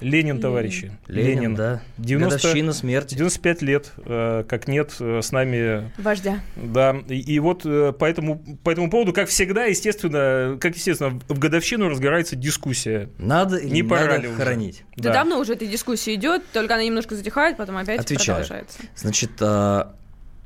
Ленин, товарищи. Ленин, да. 90, Годовщина смерти. 95 лет, э, как нет, э, с нами Вождя. да, и, и вот э, по этому, по этому поводу, как всегда, естественно, как естественно, в годовщину разгорается дискуссия. Надо или Не пора надо уже? хоронить? Да. давно уже эта дискуссия идет, только она немножко затихает, потом опять Отвечаю. продолжается. Значит, а,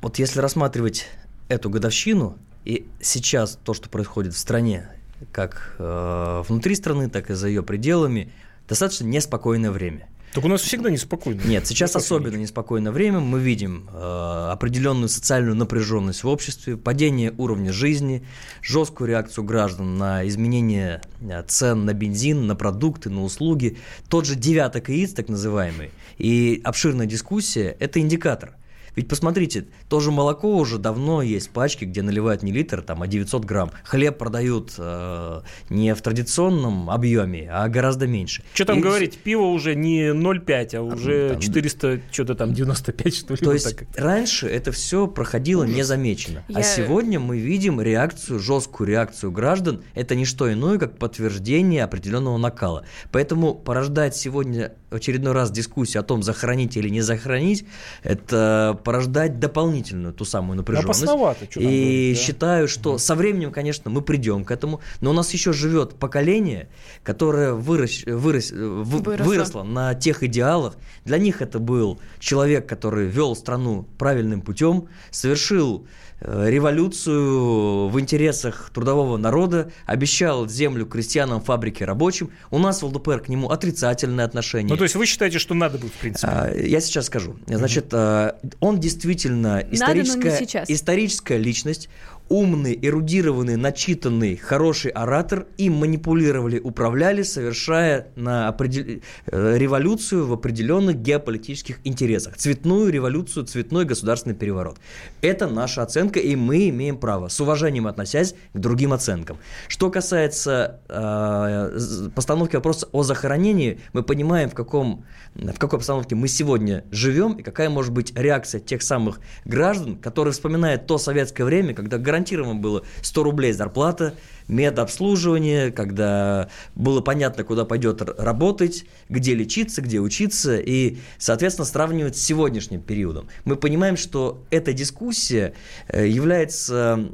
вот если рассматривать эту годовщину и сейчас то, что происходит в стране, как э, внутри страны, так и за ее пределами, достаточно неспокойное время. Так у нас всегда неспокойно. Нет, сейчас особенно неспокойное время. Мы видим э, определенную социальную напряженность в обществе, падение уровня жизни, жесткую реакцию граждан на изменение э, цен на бензин, на продукты, на услуги. Тот же девяток яиц, так называемый, и обширная дискуссия – это индикатор. Ведь посмотрите, тоже молоко уже давно есть пачки, где наливают не литр, там, а 900 грамм. Хлеб продают э, не в традиционном объеме, а гораздо меньше. Что там И говорить, пиво уже не 0,5, а уже там- 400, что-то там 95, что ли. То есть так. раньше это все проходило незамеченно. Я- А сегодня мы видим реакцию, жесткую реакцию граждан. Это не что иное, как подтверждение определенного накала. Поэтому порождать сегодня в очередной раз дискуссию о том, захоронить или не захоронить, это порождать дополнительную ту самую напряженность. Опасновато, что И говорить, да. считаю, что со временем, конечно, мы придем к этому, но у нас еще живет поколение, которое вырос, вырос, в- Выросло. выросло на тех идеалах. Для них это был человек, который вел страну правильным путем, совершил э, революцию в интересах трудового народа, обещал землю крестьянам, фабрике, рабочим. У нас в ЛДПР к нему отрицательное отношение. Ну, то есть вы считаете, что надо бы, в принципе? А, Я сейчас скажу. Значит, а, он действительно историческая, сейчас. историческая личность. Умный, эрудированный, начитанный, хороший оратор, им манипулировали, управляли, совершая на определ... Э, революцию в определенных геополитических интересах. Цветную революцию, цветной государственный переворот. Это наша оценка, и мы имеем право, с уважением относясь к другим оценкам. Что касается э, постановки вопроса о захоронении, мы понимаем, в, каком, в какой обстановке мы сегодня живем, и какая может быть реакция тех самых граждан, которые вспоминают то советское время, когда гарантированно гарантированно было 100 рублей зарплата, медобслуживание, когда было понятно, куда пойдет работать, где лечиться, где учиться, и, соответственно, сравнивать с сегодняшним периодом. Мы понимаем, что эта дискуссия э, является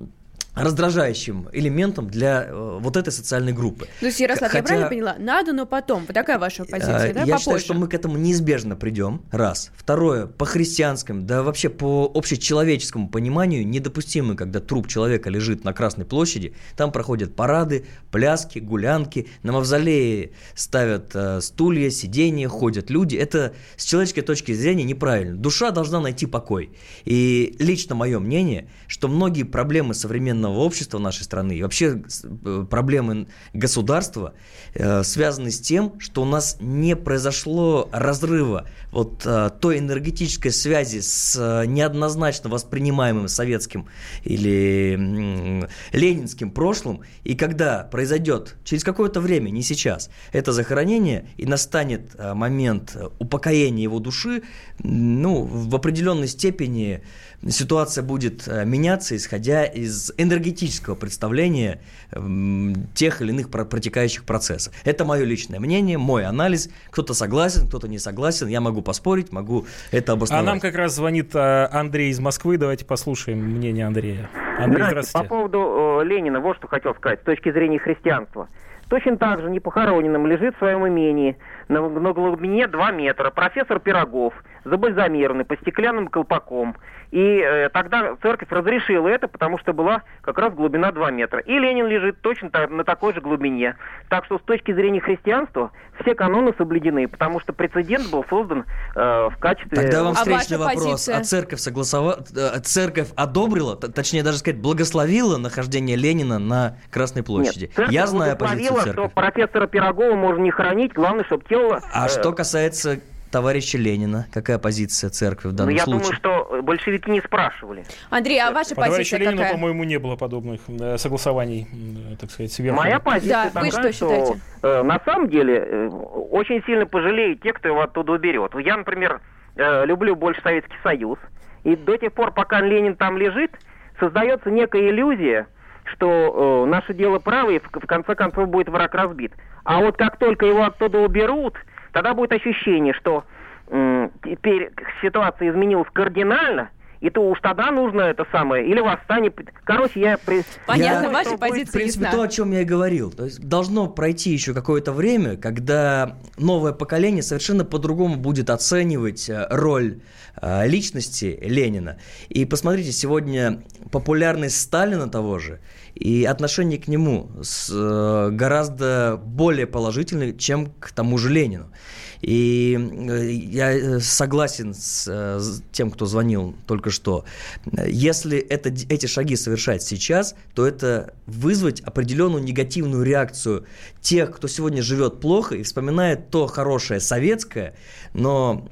раздражающим элементом для э, вот этой социальной группы. То есть, Ярослав, Хотя... я правильно поняла? Надо, но потом. Вот такая ваша позиция, э, да? Я Попозже. считаю, что мы к этому неизбежно придем, раз. Второе, по христианскому, да вообще по общечеловеческому пониманию недопустимо, когда труп человека лежит на Красной площади, там проходят парады, пляски, гулянки, на мавзолее ставят э, стулья, сиденья, ходят люди. Это с человеческой точки зрения неправильно. Душа должна найти покой. И лично мое мнение, что многие проблемы современного современного общества нашей страны и вообще э, проблемы государства э, связаны с тем, что у нас не произошло разрыва вот э, той энергетической связи с неоднозначно воспринимаемым советским или ленинским прошлым, и когда произойдет через какое-то время, не сейчас, это захоронение, и настанет момент упокоения его души, ну, в определенной степени ситуация будет э, меняться, исходя из энергетического представления тех или иных протекающих процессов. Это мое личное мнение, мой анализ. Кто-то согласен, кто-то не согласен. Я могу поспорить, могу это обосновать. А нам как раз звонит э, Андрей из Москвы. Давайте послушаем мнение Андрея. Андрей, здравствуйте. По поводу э, Ленина, вот что хотел сказать, с точки зрения христианства. Точно так же непохороненным лежит в своем имении на, на глубине 2 метра профессор Пирогов, забальзамированный по стеклянным колпаком. И э, тогда церковь разрешила это, потому что была как раз глубина 2 метра. И Ленин лежит точно так, на такой же глубине. Так что с точки зрения христианства все каноны соблюдены, потому что прецедент был создан э, в качестве... Тогда вам встречный а вопрос. Позиция? А церковь согласова... Э, церковь одобрила, точнее даже сказать, благословила нахождение Ленина на Красной площади? Нет, Я знаю позицию церкви. что профессора Пирогова можно не хоронить, главное, чтобы тело... А э... что касается товарища Ленина? Какая позиция церкви в данном ну, я случае? думаю, что большевики не спрашивали. Андрей, а ваша По позиция Ленина, какая? по-моему, не было подобных э, согласований, э, так сказать, сверху. Моя позиция да, такая, вы что, что э, на самом деле э, очень сильно пожалеют те, кто его оттуда уберет. Я, например, э, люблю больше Советский Союз. И до тех пор, пока Ленин там лежит, создается некая иллюзия, что э, наше дело право, и в, в конце концов будет враг разбит. А вот как только его оттуда уберут, тогда будет ощущение, что теперь ситуация изменилась кардинально, и то уж тогда нужно это самое, или восстание. Короче, я... Понятно, я, ваша позиция В принципе, ясна. то, о чем я и говорил. То есть должно пройти еще какое-то время, когда новое поколение совершенно по-другому будет оценивать э, роль э, личности Ленина. И посмотрите, сегодня популярность Сталина того же и отношение к нему с, э, гораздо более положительное, чем к тому же Ленину. И э, я э, согласен э, с тем, кто звонил только что. Если это, эти шаги совершать сейчас, то это вызвать определенную негативную реакцию тех, кто сегодня живет плохо и вспоминает то хорошее советское, но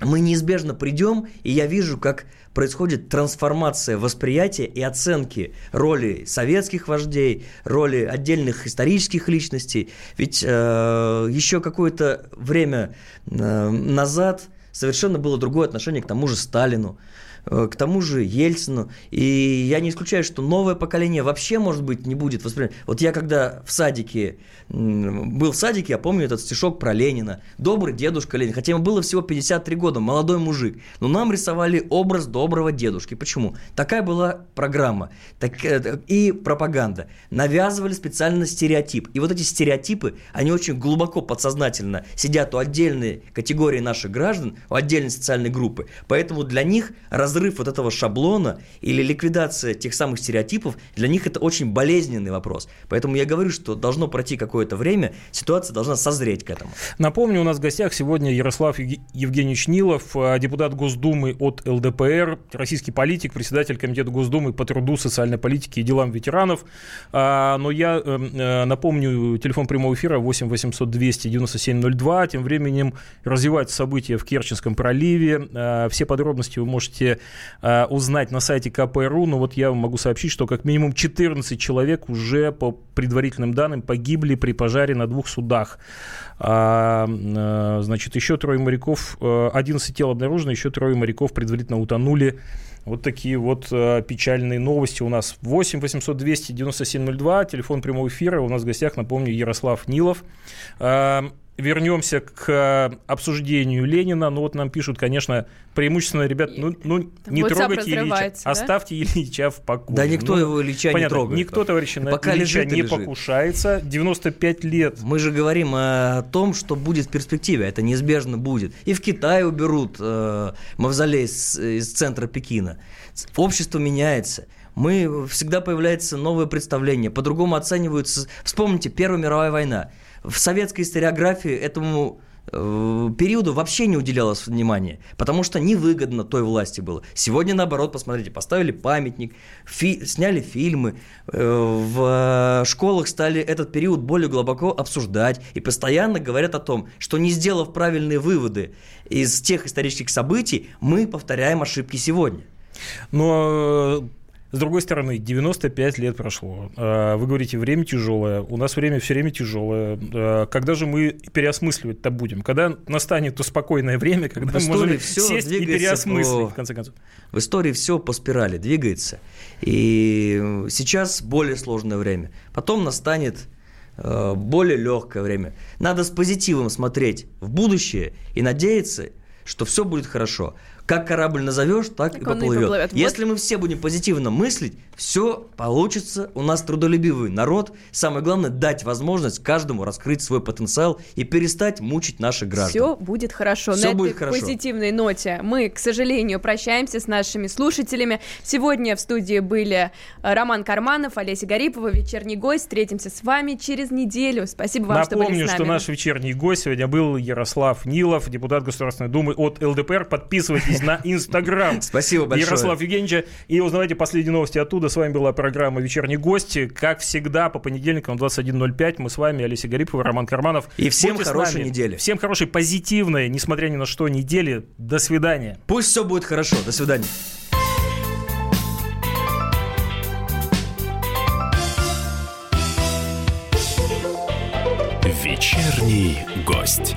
мы неизбежно придем, и я вижу, как происходит трансформация восприятия и оценки роли советских вождей, роли отдельных исторических личностей. Ведь э, еще какое-то время э, назад совершенно было другое отношение к тому же Сталину. Э, к тому же Ельцину. И я не исключаю, что новое поколение вообще, может быть, не будет воспринимать. Вот я когда в садике, был в садике, я помню этот стишок про Ленина. Добрый дедушка Ленин. Хотя ему было всего 53 года, молодой мужик. Но нам рисовали образ доброго дедушки. Почему? Такая была программа так, э, и пропаганда. Навязывали специально стереотип. И вот эти стереотипы, они очень глубоко подсознательно сидят у отдельной категории наших граждан, у отдельной социальной группы. Поэтому для них раз разрыв вот этого шаблона или ликвидация тех самых стереотипов, для них это очень болезненный вопрос. Поэтому я говорю, что должно пройти какое-то время, ситуация должна созреть к этому. Напомню, у нас в гостях сегодня Ярослав Евгеньевич Нилов, э, депутат Госдумы от ЛДПР, российский политик, председатель Комитета Госдумы по труду, социальной политике и делам ветеранов. А, но я э, э, напомню, телефон прямого эфира 8 800 297 02. Тем временем развиваются события в Керченском проливе. Все подробности вы можете узнать на сайте КПРУ. Но вот я могу сообщить, что как минимум 14 человек уже по предварительным данным погибли при пожаре на двух судах. А, а, значит, еще трое моряков, 11 э, тел обнаружено, еще трое моряков предварительно утонули. Вот такие вот э, печальные новости у нас. 8 800 200 9702, телефон прямого эфира. У нас в гостях, напомню, Ярослав Нилов. А, вернемся к э, обсуждению Ленина. Ну вот нам пишут, конечно, преимущественно, ребят, ну, ну не WhatsApp трогайте Ильича, да? оставьте Ильича в покое. Да никто ну, его Ильича понятно, не трогает. Никто, товарищи, на Пока Ильича не лежит. покушается. 95 лет. Мы же говорим о том, что будет в перспективе. Это неизбежно будет. И в Китае уберут э, мавзолей из, из центра Пекина. Общество меняется мы всегда появляется новое представление, по-другому оцениваются. Вспомните, Первая мировая война в советской историографии этому э, периоду вообще не уделялось внимания, потому что невыгодно той власти было. Сегодня, наоборот, посмотрите, поставили памятник, фи- сняли фильмы, э, в школах стали этот период более глубоко обсуждать и постоянно говорят о том, что не сделав правильные выводы из тех исторических событий, мы повторяем ошибки сегодня. Но с другой стороны, 95 лет прошло. А, вы говорите, время тяжелое. У нас время все время тяжелое. А, когда же мы переосмысливать-то будем? Когда настанет то спокойное время, когда мы можем сесть и переосмыслить, по... в конце концов? В истории все по спирали двигается. И сейчас более сложное время. Потом настанет а, более легкое время. Надо с позитивом смотреть в будущее и надеяться, что все будет хорошо. Как корабль назовешь, так, так и поплывет. И поплывет. Если вот. мы все будем позитивно мыслить, все получится. У нас трудолюбивый народ. Самое главное дать возможность каждому раскрыть свой потенциал и перестать мучить наших граждан. Все будет хорошо. Все На будет этой хорошо. позитивной ноте мы, к сожалению, прощаемся с нашими слушателями. Сегодня в студии были э, Роман Карманов, Олеся Гарипова, вечерний гость. Встретимся с вами через неделю. Спасибо вам, Напомню, что были с нами. что наш вечерний гость сегодня был Ярослав Нилов, депутат Государственной Думы от ЛДПР. Подписывайтесь подписывайтесь на Инстаграм. Спасибо большое. Ярослав Евгеньевича. И узнавайте последние новости оттуда. С вами была программа «Вечерний гость». Как всегда, по понедельникам в 21.05 мы с вами, Олеся Гарипова, Роман Карманов. И всем Будьте хорошей недели. Всем хорошей, позитивной, несмотря ни на что, недели. До свидания. Пусть все будет хорошо. До свидания. Вечерний гость.